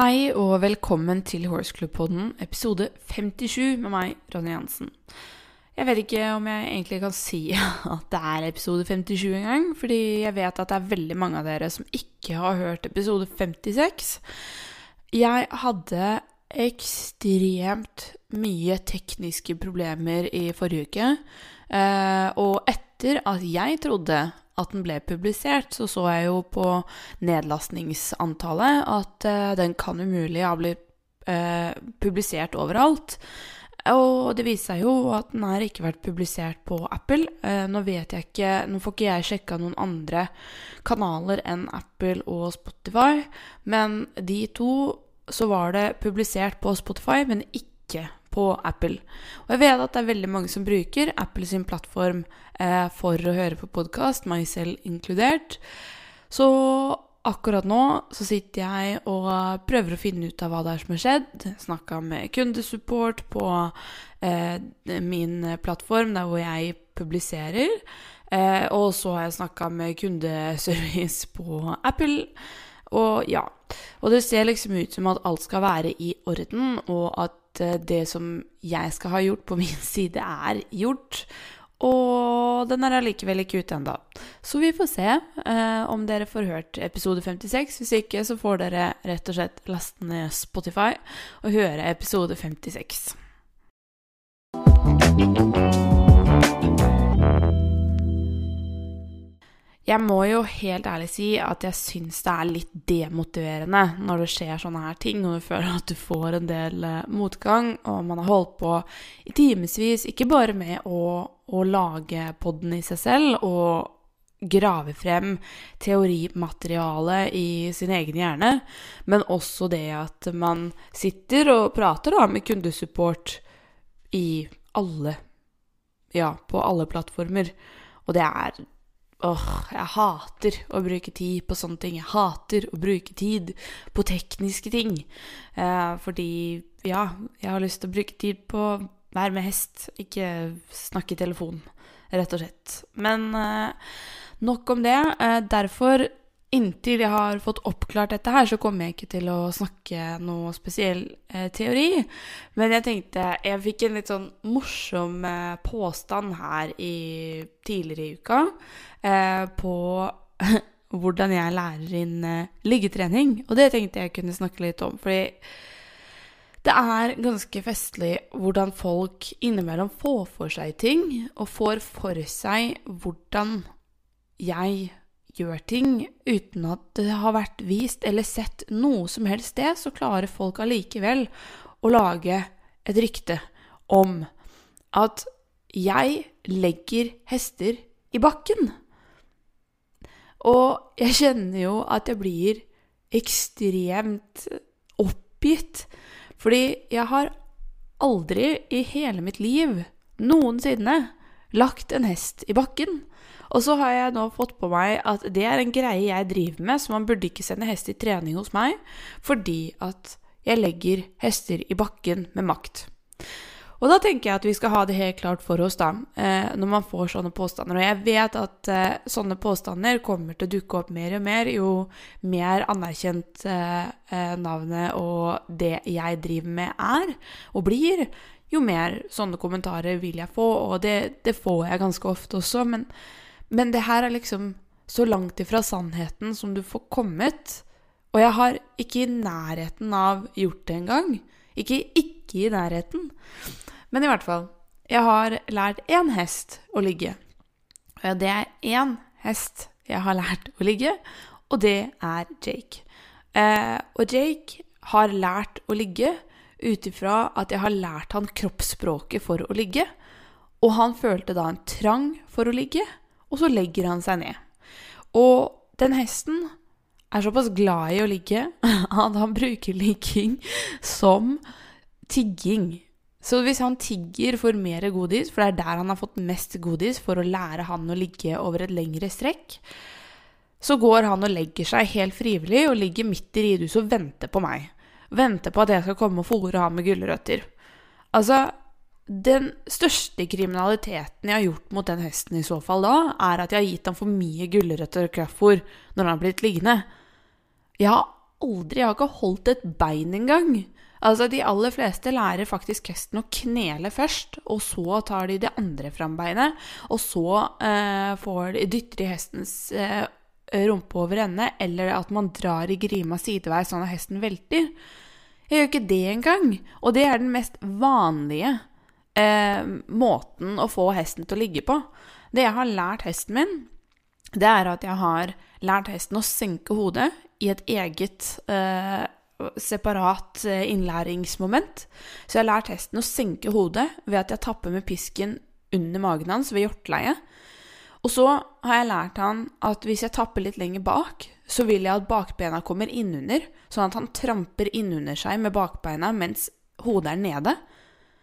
Hei og velkommen til Horse Club-podden, episode 57 med meg, Ronny Jansen. Jeg vet ikke om jeg egentlig kan si at det er episode 57 engang, fordi jeg vet at det er veldig mange av dere som ikke har hørt episode 56. Jeg hadde ekstremt mye tekniske problemer i forrige uke, eh, og etter at jeg trodde at den ble publisert, så så jeg jo på nedlastningsantallet at uh, den kan umulig ha blitt uh, publisert overalt. Og det viser seg jo at den har ikke vært publisert på Apple. Uh, nå vet jeg ikke Nå får ikke jeg sjekka noen andre kanaler enn Apple og Spotify, men de to så var det publisert på Spotify, men ikke på Apple. Og jeg vet at det er veldig mange som bruker Apple sin plattform eh, for å høre på podkast, meg selv inkludert. Så akkurat nå så sitter jeg og prøver å finne ut av hva det er som har skjedd. Snakka med kundesupport på eh, min plattform, der hvor jeg publiserer. Eh, og så har jeg snakka med kundeservice på Apple. Og ja. Og det ser liksom ut som at alt skal være i orden, og at Eh, det som jeg skal ha gjort på min side, er gjort. Og den er allikevel ikke ute ennå. Så vi får se eh, om dere får hørt episode 56. Hvis ikke, så får dere rett og slett laste ned Spotify og høre episode 56. Jeg må jo helt ærlig si at jeg syns det er litt demotiverende når det skjer sånne her ting, og du føler at du får en del eh, motgang, og man har holdt på i timevis, ikke bare med å, å lage podden i seg selv og grave frem teorimateriale i sin egen hjerne, men også det at man sitter og prater da med kundesupport i alle Ja, på alle plattformer. Og det er Åh, jeg hater å bruke tid på sånne ting. Jeg hater å bruke tid på tekniske ting. Eh, fordi, ja, jeg har lyst til å bruke tid på å være med hest, ikke snakke i telefon, rett og slett. Men eh, nok om det. Eh, derfor inntil jeg har fått oppklart dette her, så kommer jeg ikke til å snakke noe spesiell eh, teori. Men jeg tenkte Jeg fikk en litt sånn morsom eh, påstand her i, tidligere i uka eh, på hvordan jeg lærer inn eh, liggetrening. Og det tenkte jeg kunne snakke litt om, fordi det er ganske festlig hvordan folk innimellom får for seg ting, og får for seg hvordan jeg gjør ting uten at det har vært vist eller sett noe som helst sted, så klarer folk allikevel å lage et rykte om at jeg legger hester i bakken. Og jeg kjenner jo at jeg blir ekstremt oppgitt. Fordi jeg har aldri i hele mitt liv noensinne lagt en hest i bakken. Og så har jeg nå fått på meg at det er en greie jeg driver med, så man burde ikke sende hest i trening hos meg, fordi at jeg legger hester i bakken med makt. Og da tenker jeg at vi skal ha det helt klart for oss, da, eh, når man får sånne påstander. Og jeg vet at eh, sånne påstander kommer til å dukke opp mer og mer jo mer anerkjent eh, navnet og det jeg driver med er og blir. Jo mer sånne kommentarer vil jeg få, og det, det får jeg ganske ofte også. Men, men det her er liksom så langt ifra sannheten som du får kommet. Og jeg har ikke i nærheten av gjort det engang. Ikke, ikke i nærheten. Men i hvert fall. Jeg har lært én hest å ligge. Og Det er én hest jeg har lært å ligge, og det er Jake. Eh, og Jake har lært å ligge ut ifra at jeg har lært han kroppsspråket for å ligge. Og han følte da en trang for å ligge, og så legger han seg ned. Og den hesten er såpass glad i å ligge at han bruker ligging som tigging. Så hvis han tigger for mer godis, for det er der han har fått mest godis for å lære han å ligge over et lengre strekk, så går han og legger seg helt frivillig og ligger midt i ridehuset og venter på meg. Venter på at jeg skal komme og fòre ham med gulrøtter. Altså, den største kriminaliteten jeg har gjort mot den hesten i så fall da, er at jeg har gitt ham for mye gulrøtter og kraftfôr når han har blitt liggende. Jeg har aldri, jeg har ikke holdt et bein engang. Altså, de aller fleste lærer faktisk hesten å knele først, og så tar de det andre frambeinet, og så eh, får de, dytter de hestens eh, rumpe over ende, eller at man drar i grima sideveis sånn at hesten velter. Jeg gjør ikke det engang, og det er den mest vanlige eh, måten å få hesten til å ligge på. Det jeg har lært hesten min, det er at jeg har lært hesten å senke hodet i et eget eh, separat eh, innlæringsmoment. Så jeg har lært hesten å senke hodet ved at jeg tapper med pisken under magen hans ved hjortleie. Og så har jeg lært han at hvis jeg tapper litt lenger bak, så vil jeg at bakbena kommer innunder, sånn at han tramper innunder seg med bakbeina mens hodet er nede.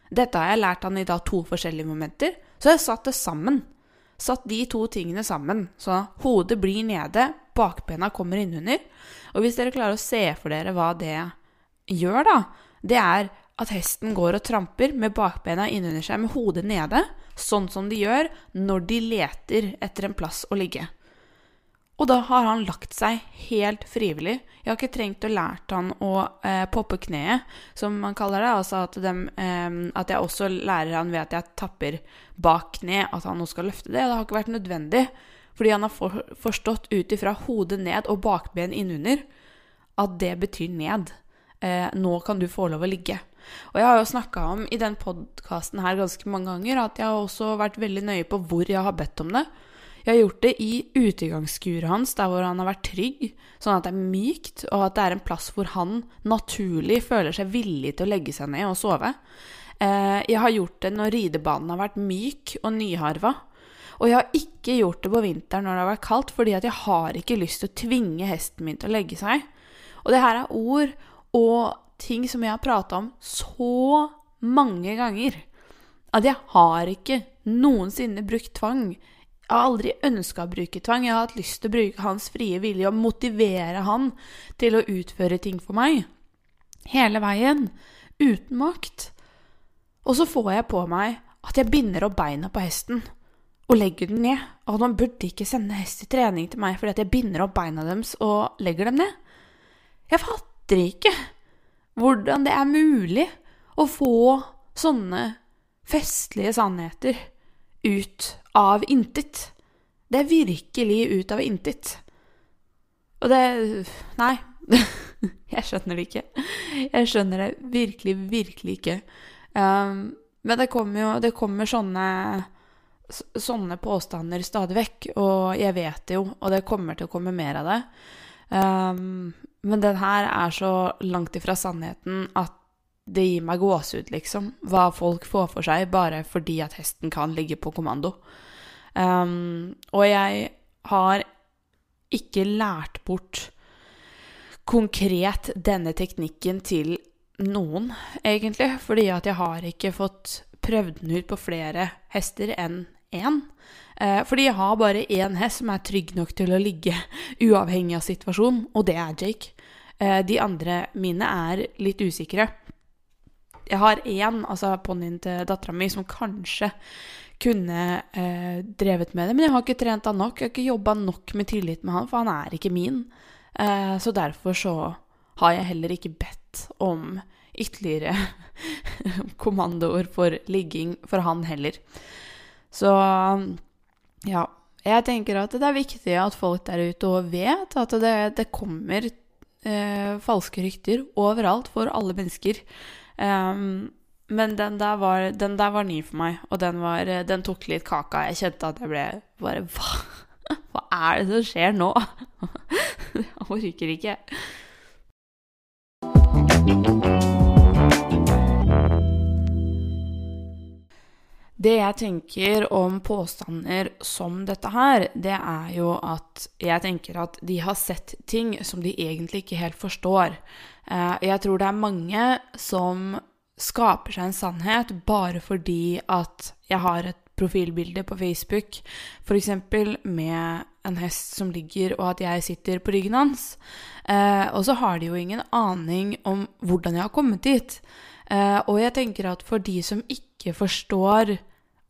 Dette har jeg lært han i da to forskjellige momenter, så jeg satt det sammen. Satt de to tingene sammen, så hodet blir nede, bakbena kommer innunder. Og hvis dere klarer å se for dere hva det gjør, da, det er at hesten går og tramper med bakbena innunder seg med hodet nede, sånn som de gjør når de leter etter en plass å ligge. Og da har han lagt seg helt frivillig. Jeg har ikke trengt å lært han å eh, poppe kneet, som man kaller det. Altså at, de, eh, at, jeg også lærer han ved at jeg tapper bak kne, at han nå skal løfte det. Det har ikke vært nødvendig. Fordi han har for, forstått ut ifra hodet ned og bakben innunder at det betyr ned. Eh, nå kan du få lov å ligge. Og jeg har jo snakka om i den podkasten her ganske mange ganger at jeg har også vært veldig nøye på hvor jeg har bedt om det. Jeg har gjort det i utegangsskuret hans, der hvor han har vært trygg, sånn at det er mykt, og at det er en plass hvor han naturlig føler seg villig til å legge seg ned og sove. Eh, jeg har gjort det når ridebanen har vært myk og nyharva, og jeg har ikke gjort det på vinteren når det har vært kaldt, fordi at jeg har ikke lyst til å tvinge hesten min til å legge seg. Og det her er ord og ting som jeg har prata om så mange ganger. At jeg har ikke noensinne brukt tvang. Jeg har aldri ønska å bruke tvang. Jeg har hatt lyst til å bruke hans frie vilje og motivere han til å utføre ting for meg. Hele veien. Uten makt. Og så får jeg på meg at jeg binder opp beina på hesten og legger den ned. Og man burde ikke sende hest i trening til meg fordi at jeg binder opp beina deres og legger dem ned. Jeg fatter ikke hvordan det er mulig å få sånne festlige sannheter ut av intet. Det er virkelig ut av intet. Og det Nei. jeg skjønner det ikke. Jeg skjønner det virkelig, virkelig ikke. Um, men det kommer jo det kommer sånne sånne påstander stadig vekk, og jeg vet det jo, og det kommer til å komme mer av det. Um, men den her er så langt ifra sannheten at det gir meg gåsehud, liksom. Hva folk får for seg bare fordi at hesten kan ligge på kommando. Um, og jeg har ikke lært bort konkret denne teknikken til noen, egentlig. Fordi at jeg har ikke fått prøvd den ut på flere hester enn én. Eh, fordi jeg har bare én hest som er trygg nok til å ligge uavhengig av situasjonen, og det er Jake. Eh, de andre mine er litt usikre. Jeg har én, altså ponnien til dattera mi, som kanskje kunne eh, drevet med det, men jeg har ikke trent han nok. Jeg har ikke jobba nok med tillit med han, for han er ikke min. Eh, så derfor så har jeg heller ikke bedt om ytterligere kommandoer for ligging for han heller. Så ja. Jeg tenker at det er viktig at folk der ute òg vet at det, det kommer eh, falske rykter overalt for alle mennesker. Um, men den der, var, den der, var, ny for meg, og den, var, den, tok litt kaka. Jeg kjente at jeg ble bare Hva, hva er det som skjer nå? Jeg orker ikke. Det jeg tenker om påstander som dette her, det er jo at jeg tenker at de har sett ting som de egentlig ikke helt forstår. Eh, jeg tror det er mange som skaper seg en sannhet bare fordi at jeg har et profilbilde på Facebook, f.eks. med en hest som ligger, og at jeg sitter på ryggen hans. Eh, og så har de jo ingen aning om hvordan jeg har kommet dit. Eh, og jeg tenker at for de som ikke forstår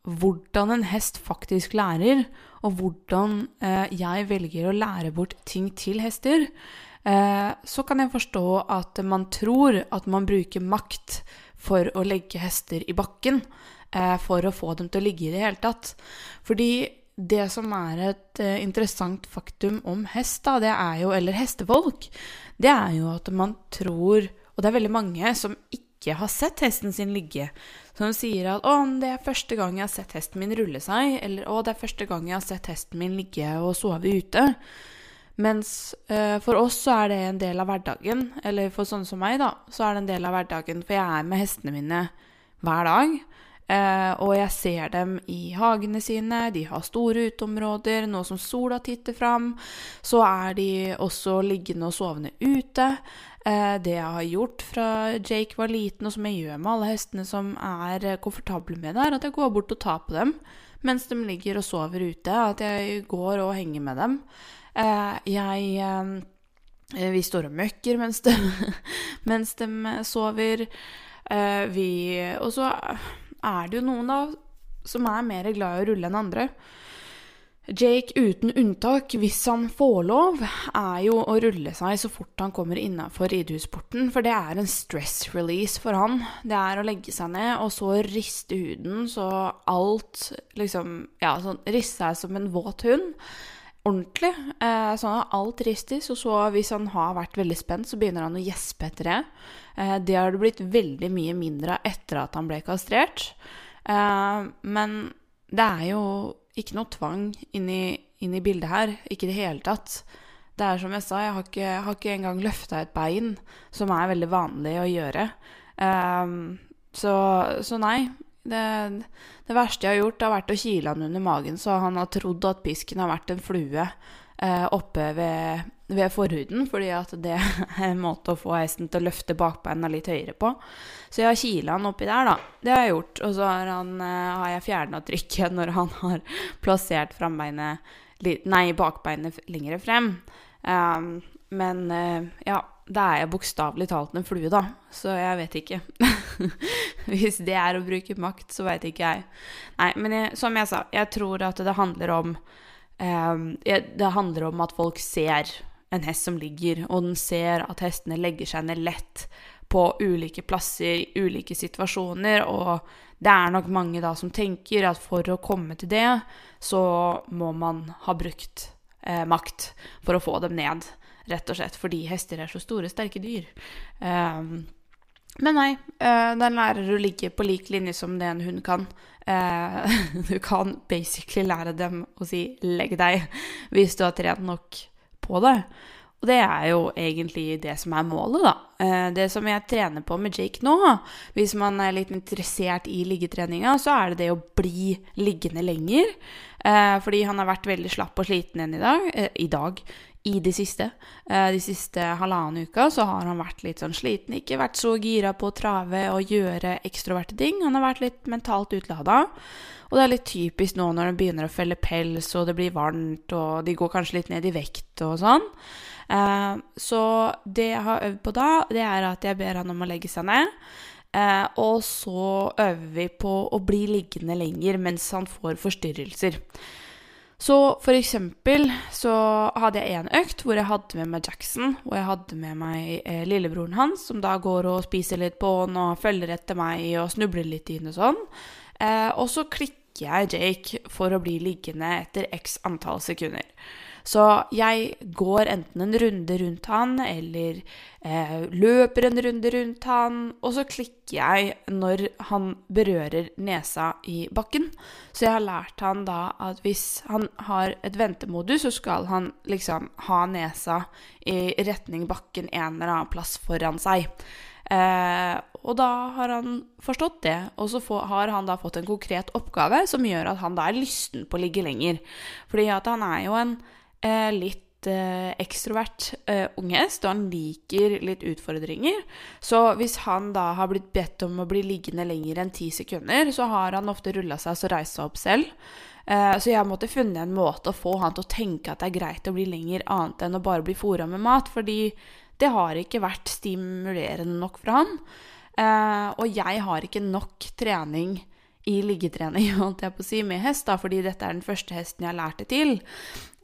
hvordan en hest faktisk lærer, og hvordan eh, jeg velger å lære bort ting til hester, eh, så kan jeg forstå at man tror at man bruker makt for å legge hester i bakken, eh, for å få dem til å ligge i det hele tatt. Fordi det som er et eh, interessant faktum om hest, da, det er jo, eller hestefolk, det er jo at man tror Og det er veldig mange som ikke har sett hesten sin ligge. Som sier at 'Å, det er første gang jeg har sett hesten min rulle seg', eller 'Å, det er første gang jeg har sett hesten min ligge og sove ute'. Mens øh, for oss så er det en del av hverdagen. Eller for sånne som meg, da, så er det en del av hverdagen. For jeg er med hestene mine hver dag. Uh, og jeg ser dem i hagene sine, de har store uteområder. Nå som sola titter fram, så er de også liggende og sovende ute. Uh, det jeg har gjort fra Jake var liten, og som jeg gjør med alle hestene som er komfortable med det, er at jeg går bort og tar på dem mens de ligger og sover ute. At jeg går og henger med dem. Eh, jeg eh, Vi står og møkker mens de, mens de sover. Eh, vi Og så er det jo noen da som er mer glad i å rulle enn andre. Jake uten unntak, hvis han får lov, er jo å rulle seg så fort han kommer innafor ridehusporten, for det er en stress release for han. Det er å legge seg ned og så riste huden så alt liksom Ja, sånn riste seg som en våt hund ordentlig. Eh, sånn at alt ristes. Og så hvis han har vært veldig spent, så begynner han å gjespe etter det. Eh, det har det blitt veldig mye mindre av etter at han ble kastrert. Eh, men det er jo ikke noe tvang inne i bildet her. Ikke i det hele tatt. Det er som jeg sa, jeg har ikke, har ikke engang løfta et bein, som er veldig vanlig å gjøre. Um, så, så, nei, det, det, verste jeg har gjort, har vært å kile han under magen, så han har trodd at pisken har vært en flue uh, oppe ved, ved, forhuden, fordi at det er en måte å få hesten til å løfte bakbeina litt høyere på. Så jeg har kila han oppi der, da. Det har jeg gjort. Og så har, han, eh, har jeg fjerna trykket når han har plassert frambeinet Nei, bakbeinet lenger frem. Um, men uh, ja, da er jeg bokstavelig talt en flue, da. Så jeg vet ikke. Hvis det er å bruke makt, så veit ikke jeg. Nei, men jeg, som jeg sa, jeg tror at det handler om um, Det handler om at folk ser en hest som ligger, og den ser at hestene legger seg ned lett på ulike plasser, i ulike situasjoner, og det er nok mange da som tenker at for å komme til det, så må man ha brukt eh, makt for å få dem ned. Rett og slett fordi hester er så store, sterke dyr. Um, men nei, uh, den lærer å ligge på lik linje som det en hund kan. Uh, du kan basically lære dem å si 'legg deg' hvis du har trent nok på det. Og det er jo egentlig det som er målet, da. Eh, det som jeg trener på med Jake nå, hvis man er litt interessert i liggetreninga, så er det det å bli liggende lenger. Eh, fordi han har vært veldig slapp og sliten igjen i dag. Eh, I dag. I de siste. De siste halvannen uka så har han vært litt sånn sliten. Ikke vært så gira på å trave og gjøre ekstroverte ting. Han har vært litt mentalt utlada. Og det er litt typisk nå når de begynner å felle pels, og det blir varmt, og de går kanskje litt ned i vekt og sånn. Eh, så det jeg har øvd på da, det er at jeg ber han om å legge seg ned. Eh, og så øver vi på å bli liggende lenger mens han får forstyrrelser. Så for eksempel så hadde jeg en økt hvor jeg hadde med meg Jackson. Og jeg hadde med meg eh, lillebroren hans, som da går og spiser litt på han og følger etter meg og snubler litt inn og sånn. Eh, og så klikker jeg Jake for å bli liggende etter x antall sekunder. Så jeg går enten en runde rundt han, eller eh, løper en runde rundt han, og så klikker jeg når han berører nesa i bakken. Så jeg har lært han da at hvis han har et ventemodus, så skal han liksom ha nesa i retning bakken en eller annen plass foran seg. Eh, og da har han forstått det, og så får, har han da fått en konkret oppgave som gjør at han da er lysten på å ligge lenger. Fordi at han er jo en litt eh, ekstrovert eh, ungest, og han liker litt utfordringer. Så hvis han da har blitt bedt om å bli liggende lenger enn ti sekunder, så har han ofte rulla seg og reist seg opp selv. Eh, så jeg måtte funnet en måte å få han til å tenke at det er greit å bli lenger, annet enn å bare bli fora med mat. Fordi det har ikke vært stimulerende nok for han. Eh, og jeg har ikke nok trening i liggetrening holdt jeg på å si, med hest, da, fordi dette er den første hesten jeg lærte til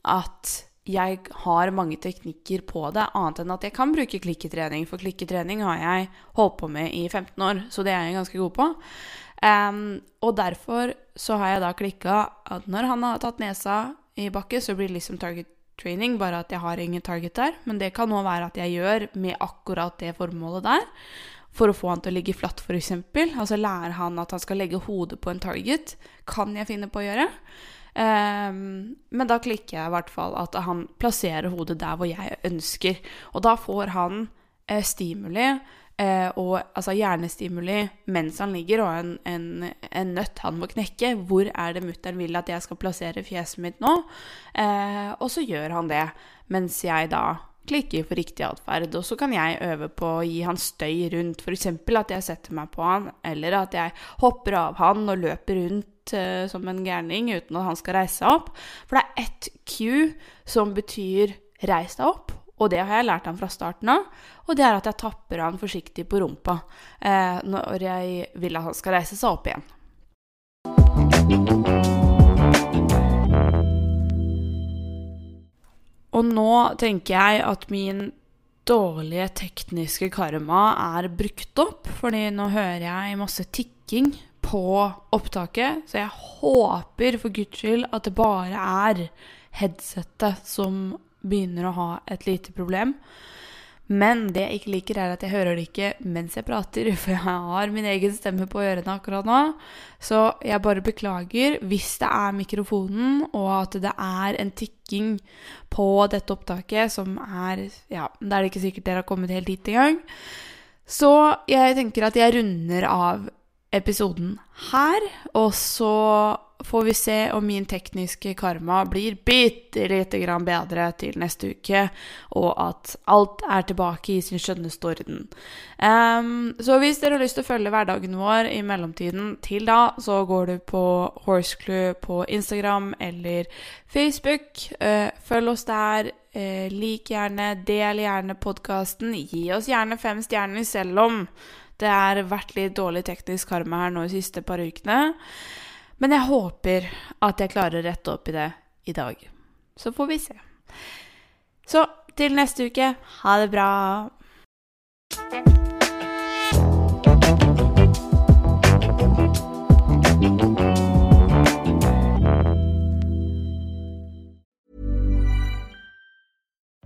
at jeg har mange teknikker på det, annet enn at jeg kan bruke klikketrening. For klikketrening har jeg holdt på med i 15 år, så det er jeg ganske god på. Um, og derfor så har jeg da klikka at når han har tatt nesa i bakke, så blir det liksom target training, bare at jeg har ingen target der. Men det kan nå være at jeg gjør med akkurat det formålet der. For å få han til å ligge flatt, f.eks. Altså lære han at han skal legge hodet på en target. Kan jeg finne på å gjøre. Um, men da klikker jeg i hvert fall at han plasserer hodet der hvor jeg ønsker. Og da får han eh, stimuli, eh, og, altså hjernestimuli mens han ligger, og en, en, en, nøtt han må knekke. Hvor er det mutter'n vil at jeg skal plassere fjeset mitt nå? Eh, og så gjør han det, mens jeg da klikker for riktig atferd. Og så kan jeg øve på å gi han støy rundt, f.eks. at jeg setter meg på han, eller at jeg hopper av han og løper rundt uh, som en gærning uten at han skal reise seg opp. For det er ett Q som betyr 'reis deg opp', og det har jeg lært han fra starten av. Og det er at jeg tapper han forsiktig på rumpa uh, når jeg vil at han skal reise seg opp igjen. Og nå tenker jeg at min dårlige tekniske karma er brukt opp, fordi nå hører jeg masse tikking på opptaket, så jeg håper for guds skyld at det bare er headsetet som begynner å ha et lite problem. Men det jeg ikke liker, er at jeg hører det ikke mens jeg prater, for jeg har min egen stemme på ørene akkurat nå. Så jeg bare beklager hvis det er mikrofonen, og at det er en tikking på dette opptaket som er Ja, da er det ikke sikkert dere har kommet helt hit engang. Så jeg tenker at jeg runder av episoden her. Og så får vi se om min tekniske karma blir bitte lite grann bedre til neste uke, og at alt er tilbake i sin skjønneste orden. Um, så hvis dere har lyst til å følge hverdagen vår i mellomtiden til da, så går du på Horseclue på Instagram eller Facebook. Uh, følg oss der. Uh, lik gjerne, del gjerne podkasten. Gi oss gjerne fem stjerner, selv om det har vært litt dårlig teknisk karma her nå de siste par ukene. Men jeg håper at jeg klarer å rette opp i det i dag. Så får vi se. Så til neste uke, ha det bra.